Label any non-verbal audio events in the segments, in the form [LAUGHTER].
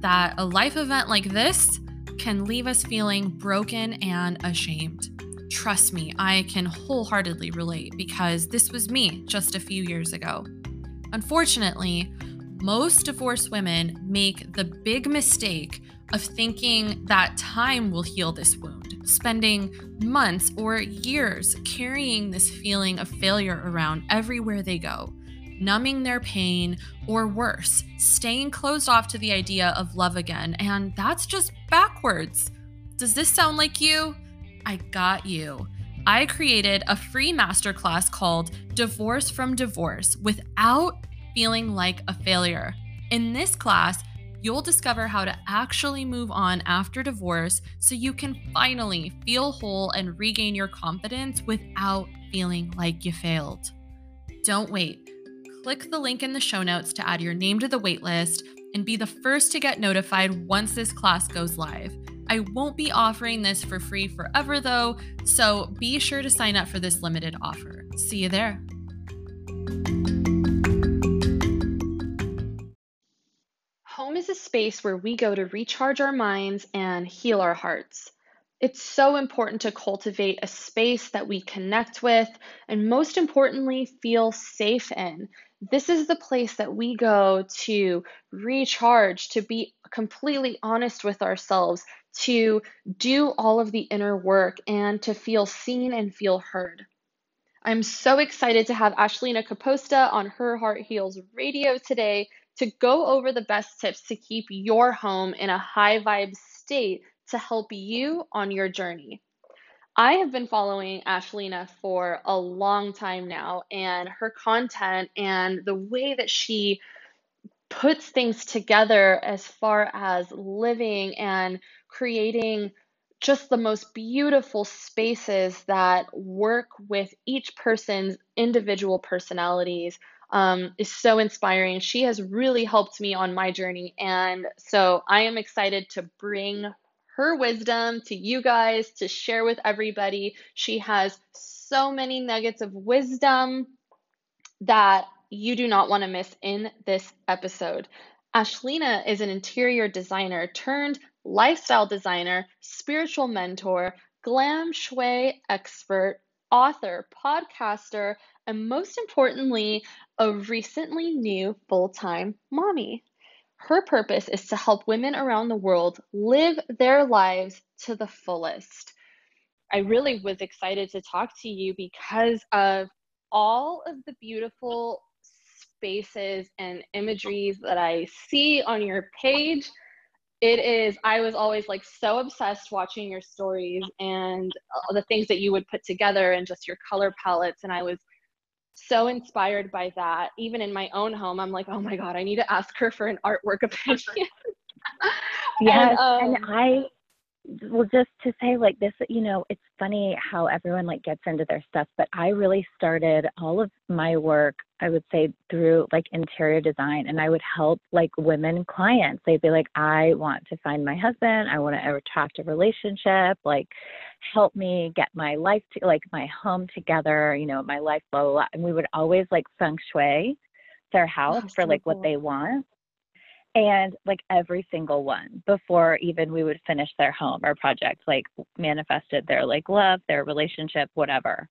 that a life event like this can leave us feeling broken and ashamed. Trust me, I can wholeheartedly relate because this was me just a few years ago. Unfortunately, most divorced women make the big mistake of thinking that time will heal this wound, spending months or years carrying this feeling of failure around everywhere they go numbing their pain, or worse, staying closed off to the idea of love again. And that's just backwards. Does this sound like you? I got you. I created a free masterclass called Divorce from Divorce without feeling like a failure. In this class, you'll discover how to actually move on after divorce so you can finally feel whole and regain your confidence without feeling like you failed. Don't wait click the link in the show notes to add your name to the waitlist and be the first to get notified once this class goes live. I won't be offering this for free forever though, so be sure to sign up for this limited offer. See you there. Home is a space where we go to recharge our minds and heal our hearts. It's so important to cultivate a space that we connect with and, most importantly, feel safe in this is the place that we go to recharge, to be completely honest with ourselves, to do all of the inner work, and to feel seen and feel heard. I'm so excited to have Ashlina Kaposta on Her Heart Heals Radio today to go over the best tips to keep your home in a high vibe state to help you on your journey. I have been following Ashlina for a long time now, and her content and the way that she puts things together as far as living and creating just the most beautiful spaces that work with each person's individual personalities um, is so inspiring. She has really helped me on my journey. And so I am excited to bring her wisdom to you guys to share with everybody. She has so many nuggets of wisdom that you do not want to miss in this episode. Ashlina is an interior designer turned lifestyle designer, spiritual mentor, glam shui expert, author, podcaster, and most importantly, a recently new full time mommy. Her purpose is to help women around the world live their lives to the fullest. I really was excited to talk to you because of all of the beautiful spaces and imageries that I see on your page. It is, I was always like so obsessed watching your stories and uh, the things that you would put together and just your color palettes. And I was so inspired by that. Even in my own home, I'm like, oh my God, I need to ask her for an artwork [LAUGHS] opinion. yes. And, um, and I, well, just to say like this, you know, it's funny how everyone like gets into their stuff, but I really started all of my work, I would say through like interior design and I would help like women clients. They'd be like, I want to find my husband. I want to attract a relationship. Like help me get my life to like my home together, you know, my life, blah, blah, blah. And we would always like feng shui their oh, house That's for so like cool. what they want and like every single one before even we would finish their home or project like manifested their like love their relationship whatever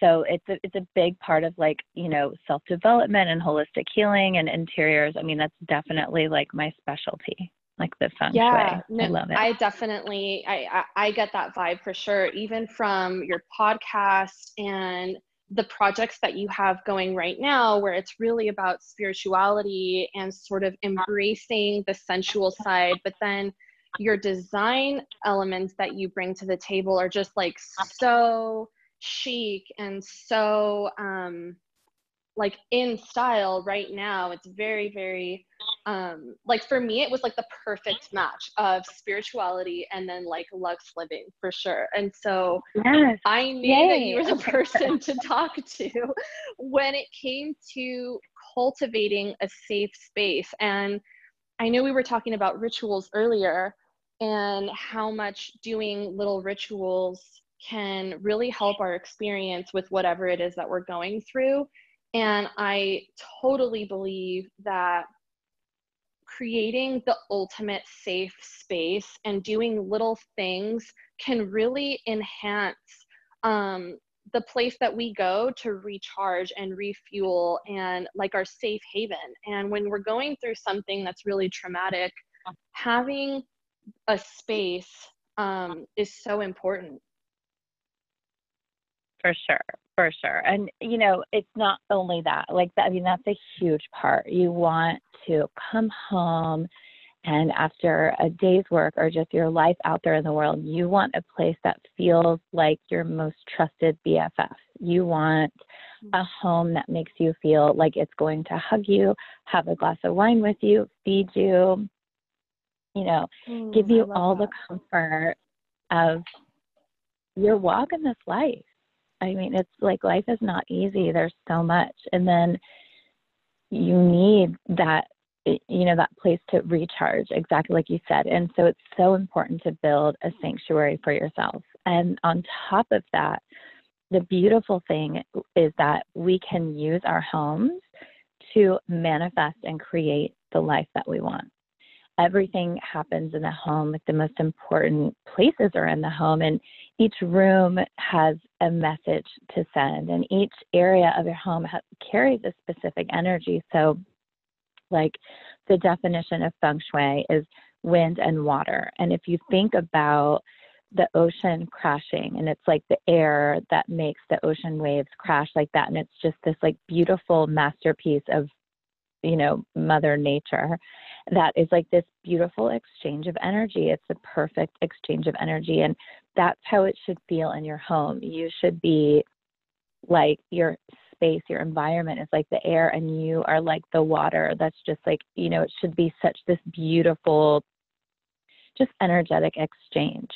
so it's a it's a big part of like you know self development and holistic healing and interiors i mean that's definitely like my specialty like the feng yeah, shui. No, I love it. I definitely I, I I get that vibe for sure. Even from your podcast and the projects that you have going right now, where it's really about spirituality and sort of embracing the sensual side, but then your design elements that you bring to the table are just like so chic and so um, like in style right now. It's very, very um like for me it was like the perfect match of spirituality and then like luxe living for sure and so yes. i knew Yay. that you were the [LAUGHS] person to talk to when it came to cultivating a safe space and i know we were talking about rituals earlier and how much doing little rituals can really help our experience with whatever it is that we're going through and i totally believe that creating the ultimate safe space and doing little things can really enhance um, the place that we go to recharge and refuel and like our safe haven. And when we're going through something that's really traumatic, having a space um, is so important. For sure for sure and you know it's not only that like that, i mean that's a huge part you want to come home and after a day's work or just your life out there in the world you want a place that feels like your most trusted bff you want a mm-hmm. home that makes you feel like it's going to hug you have a glass of wine with you feed you you know mm, give you all that. the comfort of your walk in this life I mean, it's like life is not easy. There's so much. And then you need that, you know, that place to recharge, exactly like you said. And so it's so important to build a sanctuary for yourself. And on top of that, the beautiful thing is that we can use our homes to manifest and create the life that we want everything happens in the home. Like the most important places are in the home, and each room has a message to send, and each area of your home ha- carries a specific energy. So, like the definition of feng shui is wind and water. And if you think about the ocean crashing and it's like the air that makes the ocean waves crash like that and it's just this like beautiful masterpiece of you know mother nature that is like this beautiful exchange of energy. It's a perfect exchange of energy. And that's how it should feel in your home. You should be like your space, your environment is like the air, and you are like the water. That's just like, you know, it should be such this beautiful, just energetic exchange.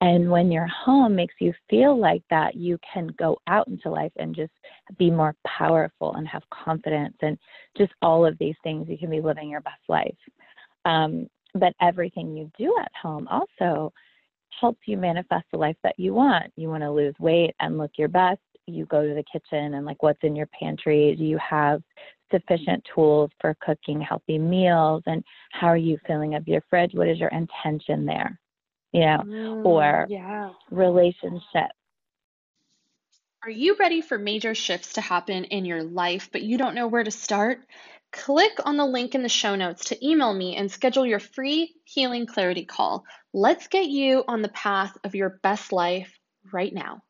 And when your home makes you feel like that, you can go out into life and just be more powerful and have confidence and just all of these things. You can be living your best life. Um, but everything you do at home also helps you manifest the life that you want. You want to lose weight and look your best. You go to the kitchen and like what's in your pantry? Do you have sufficient tools for cooking healthy meals? And how are you filling up your fridge? What is your intention there? You know, mm, or yeah. relationship. Are you ready for major shifts to happen in your life, but you don't know where to start? Click on the link in the show notes to email me and schedule your free healing clarity call. Let's get you on the path of your best life right now.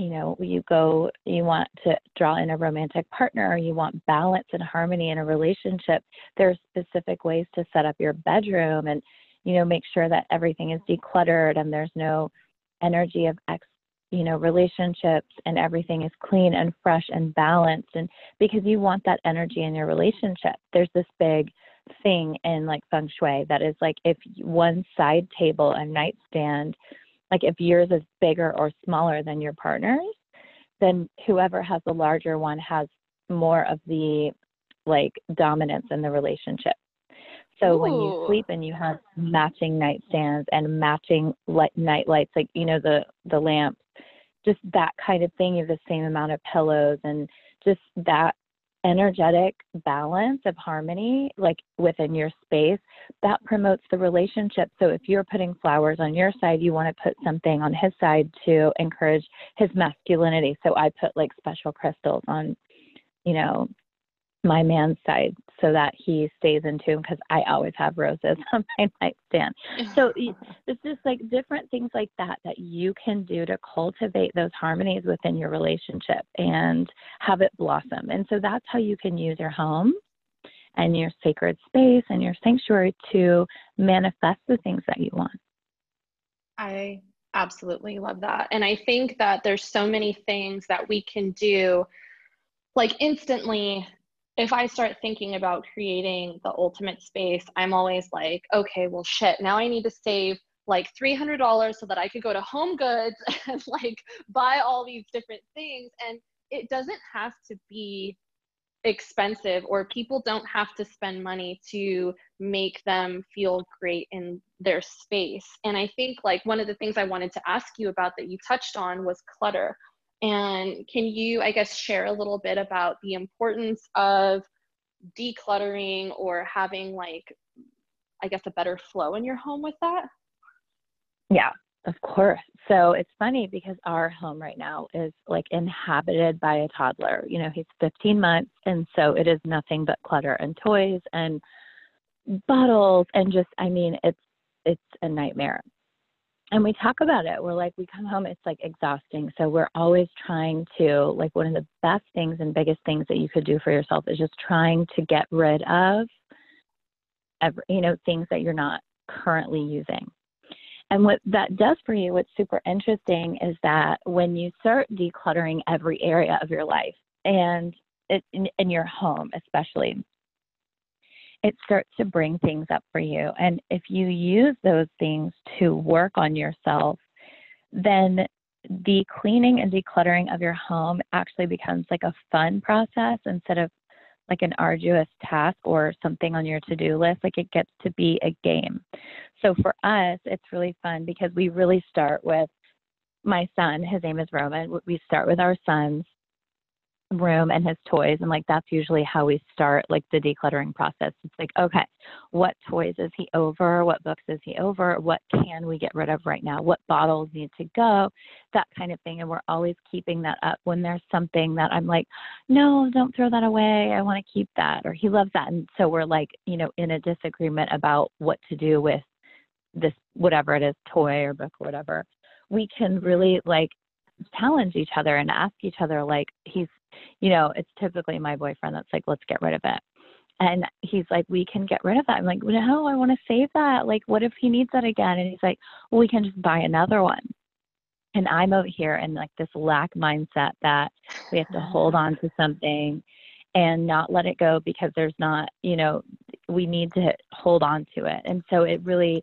You know, you go, you want to draw in a romantic partner, or you want balance and harmony in a relationship. There are specific ways to set up your bedroom and, you know, make sure that everything is decluttered and there's no energy of ex you know relationships and everything is clean and fresh and balanced and because you want that energy in your relationship there's this big thing in like feng shui that is like if one side table and nightstand like if yours is bigger or smaller than your partner's then whoever has the larger one has more of the like dominance in the relationship so Ooh. when you sleep and you have matching nightstands and matching light, night lights, like you know the the lamps, just that kind of thing. You have the same amount of pillows and just that energetic balance of harmony like within your space that promotes the relationship. So if you're putting flowers on your side you want to put something on his side to encourage his masculinity. So i put like special crystals on you know my man's side so that he stays in tune because I always have roses [LAUGHS] on my nightstand. So [LAUGHS] it's just like different things like that that you can do to cultivate those harmonies within your relationship and have it blossom. And so that's how you can use your home and your sacred space and your sanctuary to manifest the things that you want. I absolutely love that. And I think that there's so many things that we can do like instantly if I start thinking about creating the ultimate space, I'm always like, okay, well, shit, now I need to save like $300 so that I could go to Home Goods [LAUGHS] and like buy all these different things. And it doesn't have to be expensive or people don't have to spend money to make them feel great in their space. And I think like one of the things I wanted to ask you about that you touched on was clutter. And can you, I guess, share a little bit about the importance of decluttering or having like, I guess, a better flow in your home with that? Yeah, of course. So it's funny because our home right now is like inhabited by a toddler. You know, he's 15 months. And so it is nothing but clutter and toys and bottles and just, I mean, it's, it's a nightmare and we talk about it. We're like, we come home, it's like exhausting. So we're always trying to, like, one of the best things and biggest things that you could do for yourself is just trying to get rid of, every, you know, things that you're not currently using. And what that does for you, what's super interesting is that when you start decluttering every area of your life and in, in your home, especially, it starts to bring things up for you. And if you use those things to work on yourself, then the cleaning and decluttering of your home actually becomes like a fun process instead of like an arduous task or something on your to do list. Like it gets to be a game. So for us, it's really fun because we really start with my son. His name is Roman. We start with our sons room and his toys and like that's usually how we start like the decluttering process. It's like okay what toys is he over? What books is he over? What can we get rid of right now? What bottles need to go? That kind of thing and we're always keeping that up. When there's something that i'm like no don't throw that away. I want to keep that or he loves that. And so we're like you know in a disagreement about what to do with this whatever it is toy or book or whatever. We can really like challenge each other and ask each other like he's you know, it's typically my boyfriend that's like, let's get rid of it. And he's like, we can get rid of that. I'm like, no, I want to save that. Like, what if he needs that again? And he's like, well, we can just buy another one. And I'm over here in like this lack mindset that we have to hold on to something and not let it go because there's not, you know, we need to hold on to it. And so it really,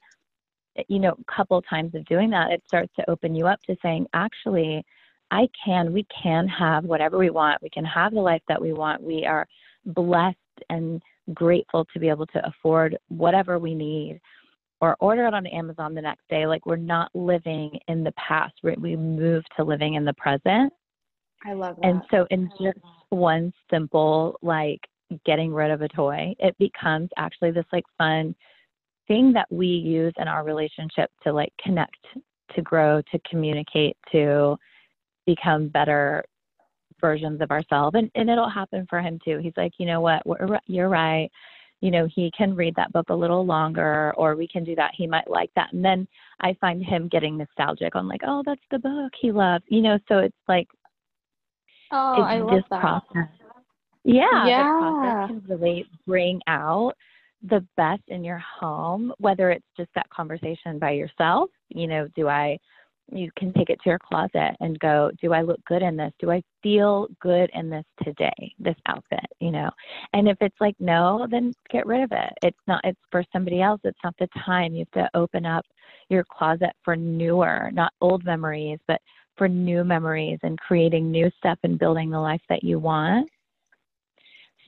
you know, a couple times of doing that, it starts to open you up to saying, actually, I can, we can have whatever we want. We can have the life that we want. We are blessed and grateful to be able to afford whatever we need or order it on Amazon the next day. Like we're not living in the past. We move to living in the present. I love that. And so in just one simple like getting rid of a toy, it becomes actually this like fun thing that we use in our relationship to like connect, to grow, to communicate, to become better versions of ourselves. And, and it'll happen for him too. He's like you know what? You're right. You know he can read that book a little longer or we can do that. He might like that. And then i find him getting nostalgic on like oh that's the book he loves. You know so it's like oh it's i love that. process. Yeah yeah the process can really bring out the best in your home whether it's just that conversation by yourself. You know do i you can take it to your closet and go, do I look good in this? Do I feel good in this today, this outfit, you know? And if it's like no, then get rid of it. It's not it's for somebody else. It's not the time. You have to open up your closet for newer, not old memories, but for new memories and creating new stuff and building the life that you want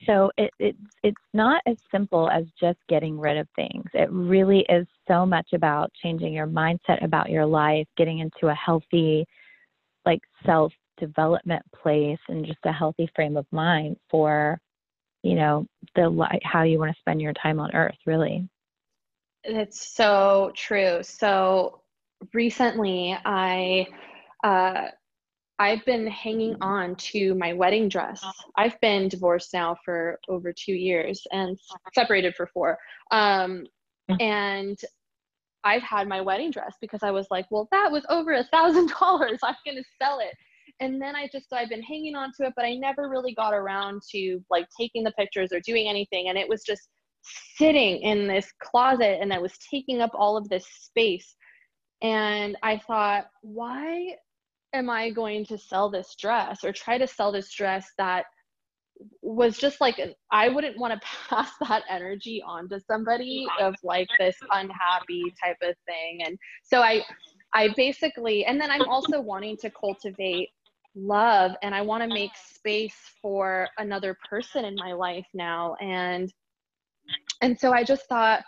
so it, it, it's not as simple as just getting rid of things. It really is so much about changing your mindset about your life, getting into a healthy, like self development place, and just a healthy frame of mind for, you know, the how you want to spend your time on Earth. Really. It's so true. So recently, I. Uh, I've been hanging on to my wedding dress. I've been divorced now for over two years and separated for four. Um, mm. and I've had my wedding dress because I was like, well, that was over a thousand dollars. [LAUGHS] I'm going to sell it. And then I just, I've been hanging on to it, but I never really got around to like taking the pictures or doing anything. And it was just sitting in this closet and that was taking up all of this space. And I thought, why am I going to sell this dress or try to sell this dress that was just like I wouldn't want to [LAUGHS] pass that energy on to somebody of like this unhappy type of thing. And so I I basically and then I'm also wanting to cultivate love and I want to make space for another person in my life now and and so I just thought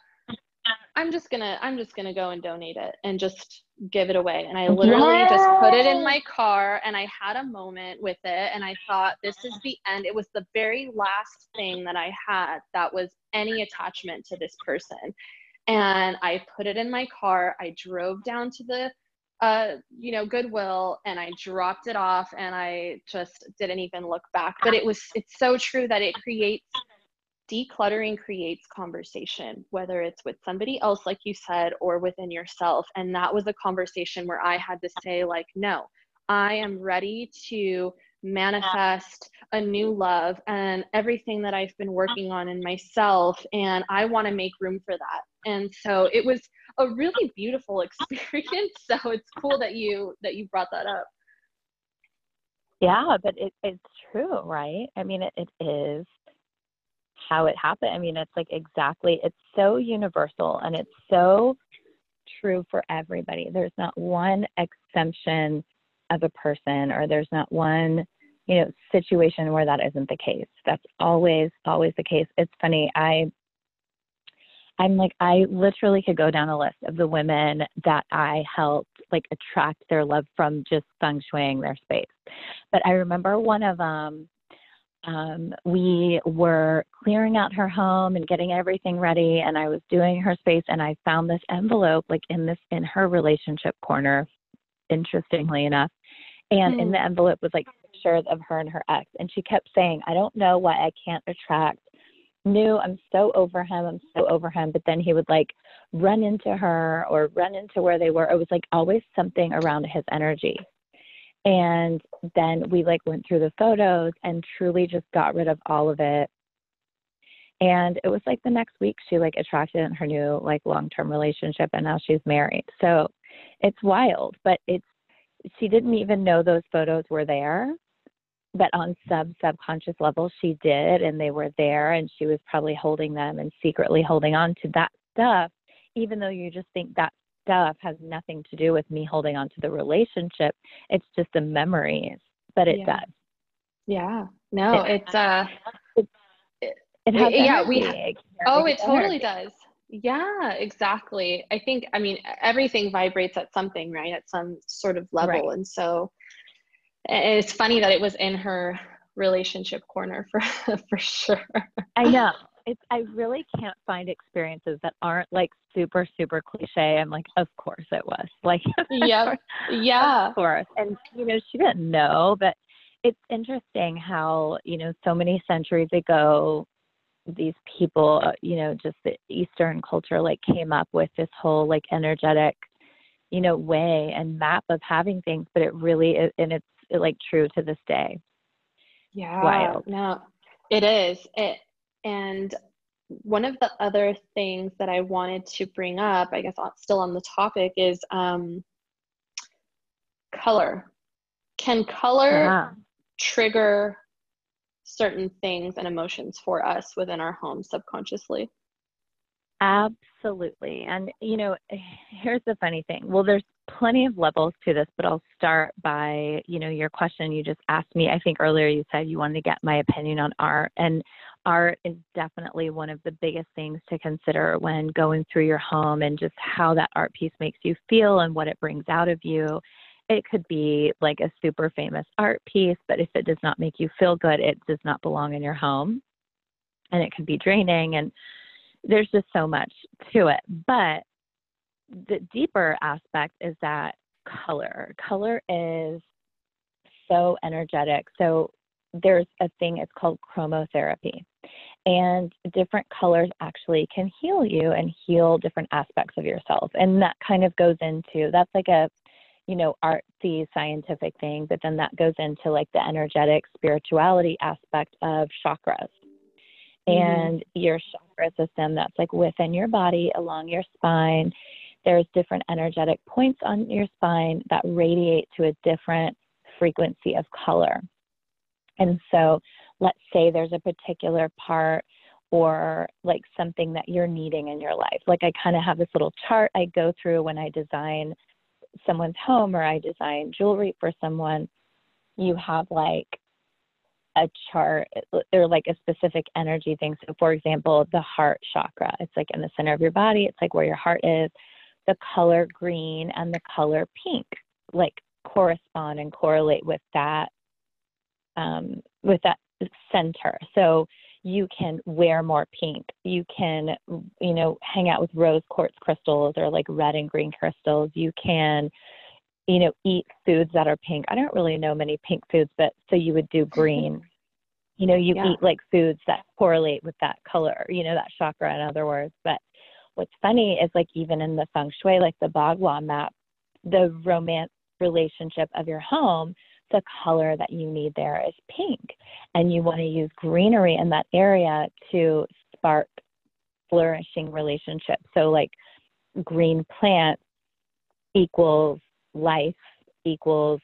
I'm just gonna I'm just gonna go and donate it and just give it away. And I literally yes. just put it in my car and I had a moment with it and I thought this is the end. It was the very last thing that I had that was any attachment to this person. And I put it in my car. I drove down to the uh, you know, Goodwill and I dropped it off and I just didn't even look back. But it was it's so true that it creates decluttering creates conversation, whether it's with somebody else, like you said, or within yourself. And that was a conversation where I had to say, like, no, I am ready to manifest a new love and everything that I've been uh-huh. working on in myself. And I want to make room for that. And so it was a really beautiful [LAUGHS] experience. So it's cool that you that you brought that up. Yeah, but it, it's true, right? I mean, it, it is how it happened. I mean, it's like exactly, it's so universal and it's so true for everybody. There's not one exemption of a person or there's not one, you know, situation where that isn't the case. That's always, always the case. It's funny. I, I'm like, I literally could go down a list of the women that I helped like attract their love from just feng shuiing their space. But I remember one of them, um, we were clearing out her home and getting everything ready and i was doing her space and i found this envelope like in this in her relationship corner interestingly enough and mm. in hmm. the envelope was like pictures of her and her ex and she kept saying i don't know why i can't attract new i'm so over him i'm so over him but then he would like run into her or run into where they were it was like always something around his energy and then we like went through the photos and truly just got rid of all of it. And it was like the next week she like attracted in her new like long-term relationship and now she's married. So it's wild, but it's she didn't even know those photos were there. But on sub subconscious level she did and they were there and she was probably holding them and secretly holding on to that stuff even though you just think that stuff has nothing to do with me holding on to the relationship. It's just the memories, but it yeah. does. Yeah. No, it, it's uh it, it has yeah, we ha- Oh, it totally does. Yeah, exactly. I think I mean everything vibrates at something, right? At some sort of level. Right. And so it's funny that it was in her relationship corner for [LAUGHS] for sure. I know it's I really can't find experiences that aren't like super super cliche. I'm like, of course it was. [LAUGHS] Like, yeah, yeah, of course. And you know, she didn't know, but it's interesting how you know so many centuries ago these people uh, you know just the eastern culture like came up with this whole like energetic you know way and map of having things but it really is and it's like true to this day yeah wild no it is it and one of the other things that I wanted to bring up, I guess still on the topic, is um, color. Can color yeah. trigger certain things and emotions for us within our home subconsciously? Absolutely. And, you know, [SIGHS] here's the funny thing. Well, there's plenty of levels to this, but I'll start by, you know, your question you just asked me. I think earlier you said you wanted to get my opinion on art. And art is definitely one of the biggest things to consider when going through your home and just how that art piece makes you feel and what it brings out of you. It could be like a super famous art piece, but if it does not make you feel good, it does not belong in your home. And it can be draining. And there's just so much to it. But the deeper aspect is that color. Color is so energetic. So there's a thing, it's called chromotherapy. And different colors actually can heal you and heal different aspects of yourself. And that kind of goes into that's like a, you know, artsy scientific thing, but then that goes into like the energetic spirituality aspect of chakras. Mm-hmm. And your chakra system that's like within your body, along your spine. There's different energetic points on your spine that radiate to a different frequency of color. And so let's say there's a particular part or like something that you're needing in your life. Like I kind of have this little chart I go through when I design someone's home or I design jewelry for someone. You have like a chart or like a specific energy thing. So, for example, the heart chakra, it's like in the center of your body, it's like where your heart is. The color green and the color pink like correspond and correlate with that um, with that center. So you can wear more pink. You can, you know, hang out with rose quartz crystals or like red and green crystals. You can, you know, eat foods that are pink. I don't really know many pink foods, but so you would do [LAUGHS] green. you know, you yeah. eat like foods that correlate with that color, you know, that chakra in other words. But what's funny is like even in the feng shui, like the Bagua map, the romance relationship of your home the color that you need there is pink. And you want to use greenery in that area to spark flourishing relationships. So, like green plants equals life, equals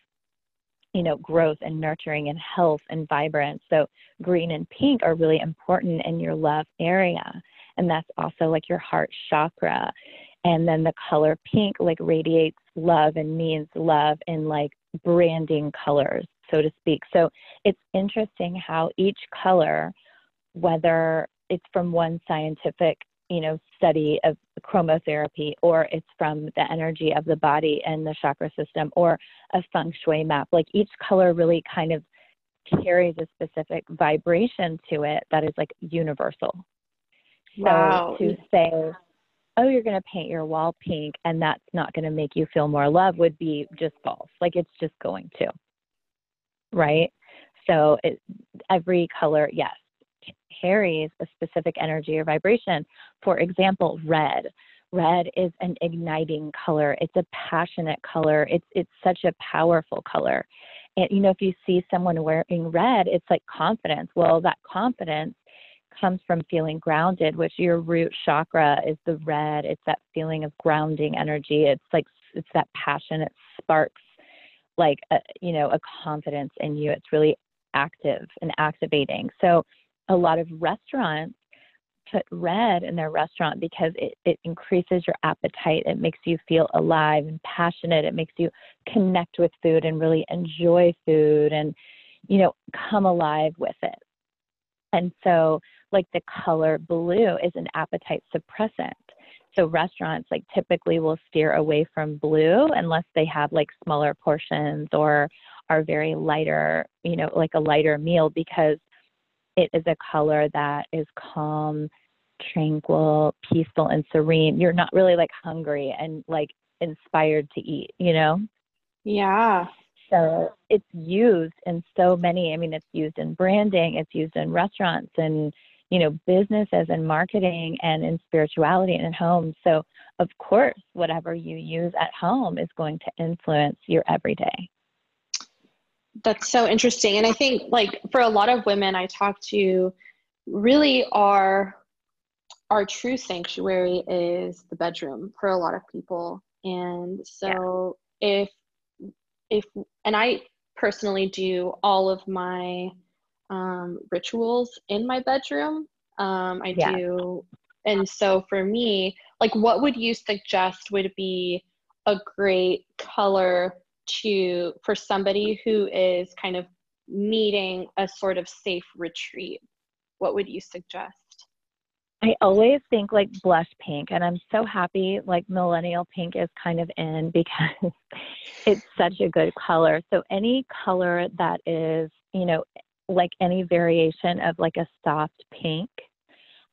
you know growth and nurturing and health and vibrance. So green and pink are really important in your love area. And that's also like your heart chakra. And then the color pink like radiates love and means love in like branding colors, so to speak. So it's interesting how each color, whether it's from one scientific you know study of chromotherapy or it's from the energy of the body and the chakra system or a feng shui map like each color really kind of carries a specific vibration to it that is like universal wow. so to say oh, you're going to paint your wall pink and that's not going to make you feel more love would be just false. Like it's just going to. Right? So it, every color, yes, carries a specific energy or vibration. For example, red. Red is an igniting color. It's a passionate color. It's it's such a powerful color. And you know, if you see someone wearing red, it's like confidence. Well, that confidence comes from feeling grounded, which your root chakra is the red. It's that feeling of grounding energy. It's like it's that passion. It sparks like a, you know a confidence in you. It's really active and activating. So a lot of restaurants put red in their restaurant because it, it increases your appetite. It makes you feel alive and passionate. It makes you connect with food and really enjoy food and, you know, come alive with it. And so like the color blue is an appetite suppressant. So restaurants like typically will steer away from blue unless they have like smaller portions or are very lighter, you know, like a lighter meal because it is a color that is calm, tranquil, peaceful, and serene. You're not really like hungry and like inspired to eat, you know? Yeah. So it's used in so many, I mean, it's used in branding, it's used in restaurants and you know, businesses and marketing and in spirituality and at home. So, of course, whatever you use at home is going to influence your everyday. That's so interesting. And I think, like, for a lot of women I talk to, really our our true sanctuary is the bedroom for a lot of people. And so yeah. if if and I personally do all of my um, rituals in my bedroom. Um, I yeah. do. And so for me, like, what would you suggest would be a great color to for somebody who is kind of needing a sort of safe retreat? What would you suggest? I always think like blush pink, and I'm so happy like millennial pink is kind of in [LAUGHS] because it's such a good color. So, any color that is, you know, like any variation of like a soft pink,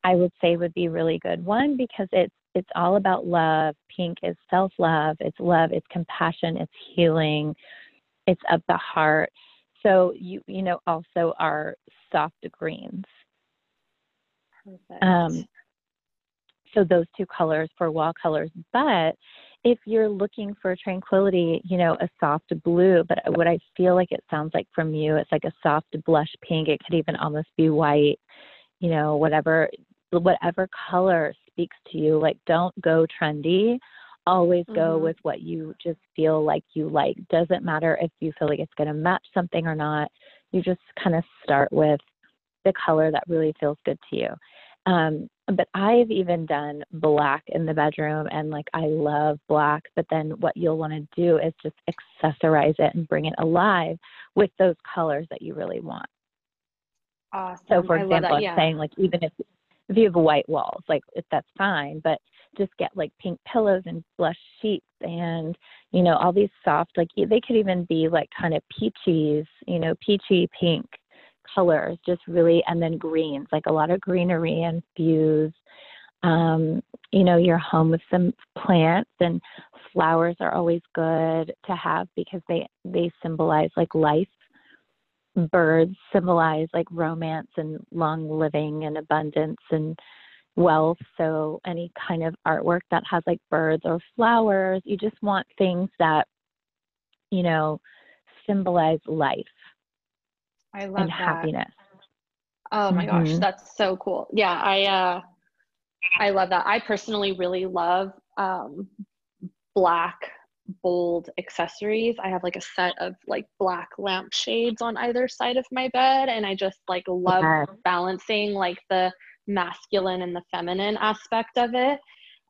I would say would be really good. One because it's it's all about love. Pink is self-love, it's love, it's compassion, it's healing, it's of the heart. so you you know also our soft greens. Perfect. Um, so those two colors for wall colors. But if you're looking for tranquility, you know, a soft blue, but what I feel like it sounds like from you, it's like a soft blush pink. It could even almost be white, you know, whatever whatever color speaks to you. Like don't go trendy. Always go mm-hmm. with what you just feel like you like. Doesn't matter if you feel like it's going to match something or not. You just kind of start with the color that really feels good to you. Um, but I've even done black in the bedroom and like I love black, but then what you'll want to do is just accessorize it and bring it alive with those colors that you really want. Awesome. So for example, I'm yeah. saying like even if if you have white walls, like if that's fine, but just get like pink pillows and blush sheets and you know all these soft like they could even be like kind of peaches, you know, peachy pink colors, just really, and then greens, like a lot of greenery infused. Um, you know, your home with some plants and flowers are always good to have because they they symbolize like life. Birds symbolize like romance and long living and abundance and wealth. So any kind of artwork that has like birds or flowers, you just want things that, you know, symbolize life I love and that. happiness. Oh my mm-hmm. gosh, that's so cool. Yeah, I uh I love that. I personally really love um black bold accessories. I have like a set of like black lamp shades on either side of my bed and I just like love balancing like the masculine and the feminine aspect of it.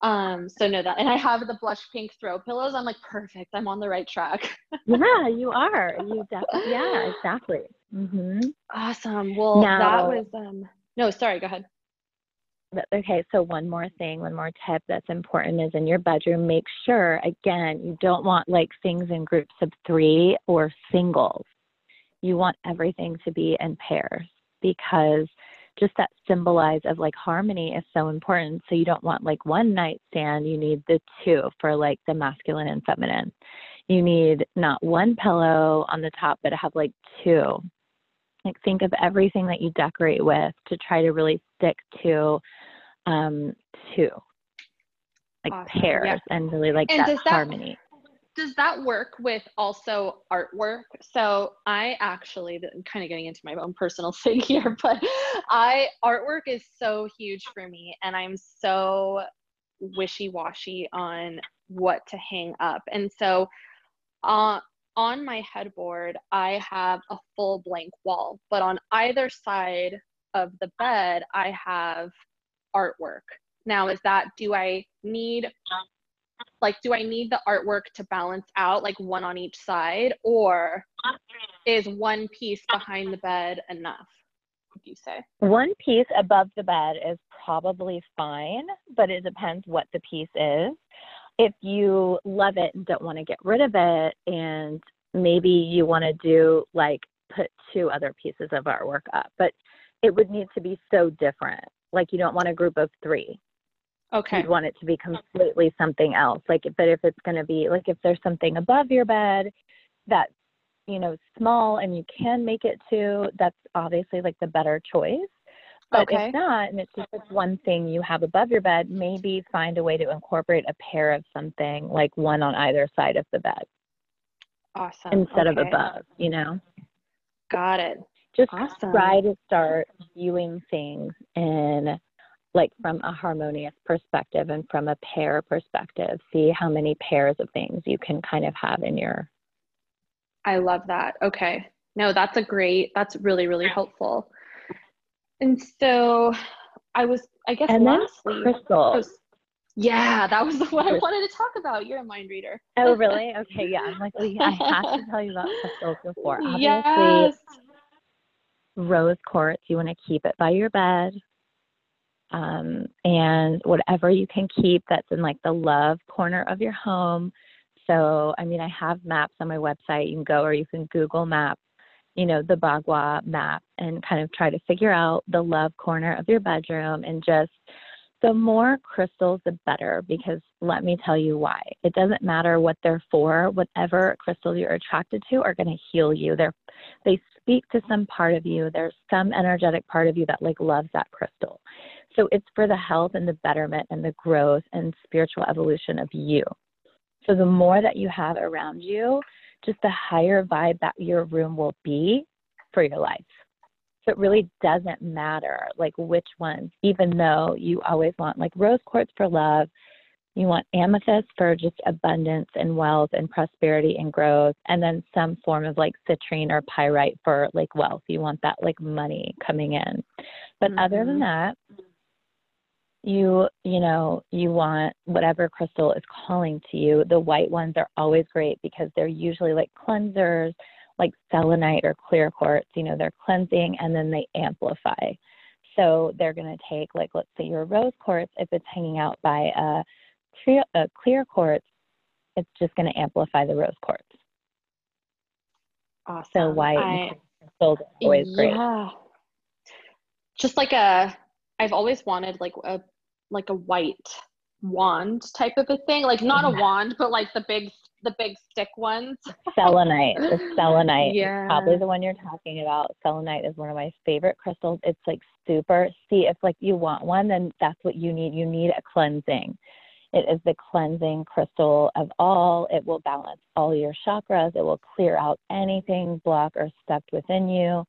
Um, so know that. And I have the blush pink throw pillows. I'm like, perfect. I'm on the right track. [LAUGHS] yeah, you are. You definitely, yeah, exactly. Mm-hmm. Awesome. Well, now, that was, um, no, sorry, go ahead. Okay, so one more thing, one more tip that's important is in your bedroom, make sure, again, you don't want like things in groups of three or singles. You want everything to be in pairs because just that symbolize of like harmony is so important. So you don't want like one nightstand, you need the two for like the masculine and feminine. You need not one pillow on the top, but have like two. Like think of everything that you decorate with to try to really stick to um two. Like awesome. pairs yeah. and really like and that harmony does that work with also artwork? So I actually, I'm kind of getting into my own personal [LAUGHS] thing here, but I artwork is so huge for me, and I'm so wishy-washy on what to hang up. And so, uh, on my headboard, I have a full blank wall, but on either side of the bed, I have artwork. Now, is that do I need like do i need the artwork to balance out like one on each side or is one piece behind the bed enough would you say one piece above the bed is probably fine but it depends what the piece is if you love it and don't want to get rid of it and maybe you want to do like put two other pieces of artwork up but it would need to be so different like you don't want a group of three Okay. You'd want it to be completely something else. Like, but if it's going to be like if there's something above your bed that's you know small and you can make it to, that's obviously like the better choice. But okay. if not, and it's just like one thing you have above your bed, maybe find a way to incorporate a pair of something like one on either side of the bed. Awesome. Instead okay. of above, you know? Got it. Just awesome. try to start viewing things in like from a harmonious perspective and from a pair perspective see how many pairs of things you can kind of have in your i love that okay no that's a great that's really really helpful and so i was i guess and lastly crystals yeah that was [LAUGHS] what i wanted to talk about. You're a mind reader. Oh [LAUGHS] really? Okay yeah i'm like well, yeah, i have to tell you about crystals before obviously. Yes. rose quartz you want to keep it by your bed um, and whatever you can keep that's in like the love corner of your home. So, I mean, I have maps on my website. You can go or you can Google map, you know, the Bagua map and kind of try to figure out the love corner of your bedroom and just the more crystals, the better, because let me tell you why. It doesn't matter what they're for, whatever crystals you're attracted to are going to heal you. They're, they speak to some part of you. There's some energetic part of you that like loves that crystal. So it's for the health and the betterment and the growth and spiritual evolution of you. So the more that you have around you, just the higher vibe that your room will be for your life. So it really doesn't matter like which ones, even though you always want like rose quartz for love, you want amethyst for just abundance and wealth and prosperity and growth, and then some form of like citrine or pyrite for like wealth. You want that like money coming in. But mm-hmm. other than mm-hmm. that, you you know you want whatever crystal is calling to you. The white ones are always great because they're usually like cleansers like selenite or clear quartz you know they're cleansing and then they amplify. So they're going to take like let's say your rose quartz if it's hanging out by a, clear, a clear quartz it's just going to amplify the rose quartz. Awesome. so white I, crystals always yeah. great just like a I've always wanted like a like a white wand type of a thing. Like not a wand but like the big the big stick ones. Selenite. The [LAUGHS] selenite yeah. probably the one you're talking about. Selenite is one of my favorite crystals. It's like super see if like you want one then that's what you need. You need a cleansing. It is the cleansing crystal of all. It will balance all your chakras. It will clear out anything blocked or stuck within you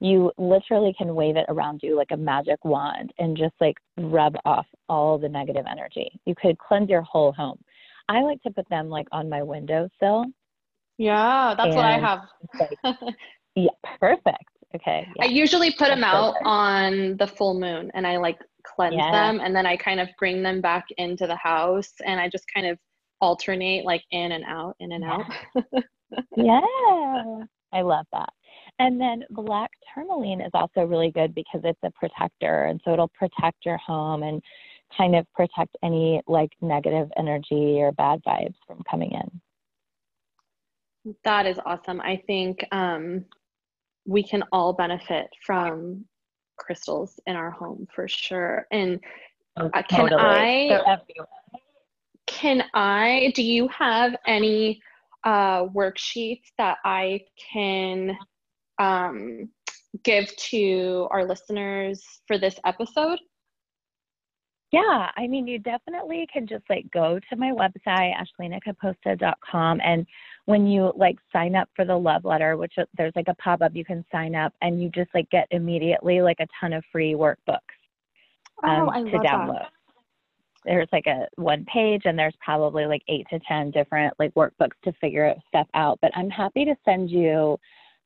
you literally can wave it around you like a magic wand and just like rub off all the negative energy. You could cleanse your whole home. I like to put them like on my windowsill. Yeah, that's what I have. like, [LAUGHS] yeah, perfect. Okay. Yeah. I usually put that's them out perfect. on the full moon and I like cleanse yeah. them and then I kind of bring them back into the house and I just kind of alternate like in and out, in and yeah. out. [LAUGHS] yeah. I love that. And then black tourmaline is also really good because it's a protector. And so it'll protect your home and kind of protect any like negative energy or bad vibes from coming in. That is awesome. I think um, we can all benefit from crystals in our home for sure. And oh, uh, can totally. I? Can I? Do you have any uh, worksheets that I can um, give to our listeners for this episode? Yeah, I mean, you definitely can just like go to my website, ashlenakaposta.com, and when you like sign up for the love letter, which uh, there's like a pop up, you can sign up and you just like get immediately like a ton of free workbooks um, oh, to download. That. There's like a one page, and there's probably like eight to 10 different like workbooks to figure stuff out. But I'm happy to send you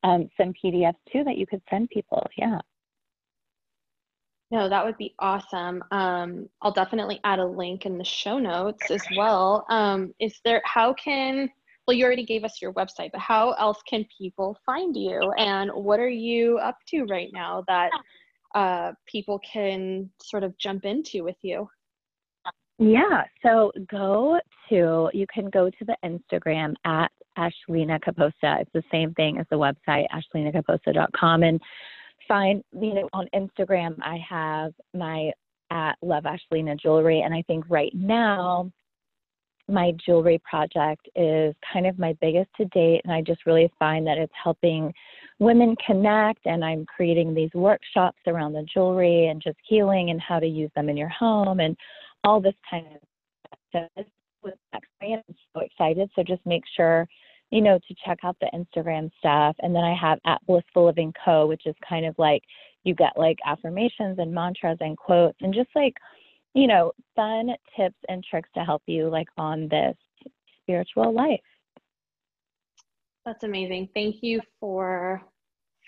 um, some PDFs too that you could send people. Yeah. No, that would be awesome. Um, I'll definitely add a link in the show notes as well. Um, is there, how can, well, you already gave us your website, but how else can people find you? And what are you up to right now that uh, people can sort of jump into with you? Yeah, so go to, you can go to the Instagram at Ashlena Kaposta. It's the same thing as the website, ashlenakaposta.com. And find, you know, on Instagram, I have my at Love Ashlena Jewelry. And I think right now, my jewelry project is kind of my biggest to date. And I just really find that it's helping women connect. And I'm creating these workshops around the jewelry and just healing and how to use them in your home and all this kind of stuff. I'm so excited. So just make sure you know, to check out the Instagram stuff. And then I have at Blissful Living Co., which is kind of like you get like affirmations and mantras and quotes and just like, you know, fun tips and tricks to help you like on this spiritual life. That's amazing. Thank you for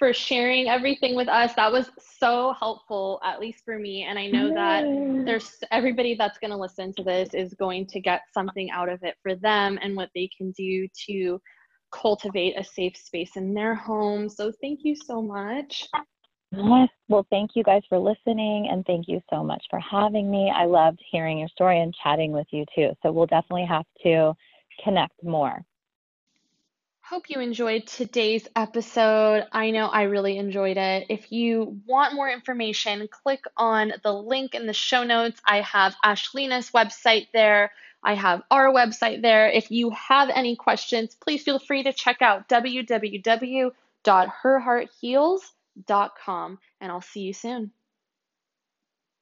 for sharing everything with us. That was so helpful, at least for me. And I know that there's everybody that's going to listen to this is going to get something out of it for them and what they can do to cultivate a safe space in their home. So thank you so much. Yes. Well, thank you guys for listening and thank you so much for having me. I loved hearing your story and chatting with you too. So we'll definitely have to connect more. Hope you enjoyed today's episode. I know I really enjoyed it. If you want more information, click on the link in the show notes. I have Ashlena's website there. I have our website there. If you have any questions, please feel free to check out www.herheartheals.com and I'll see you soon.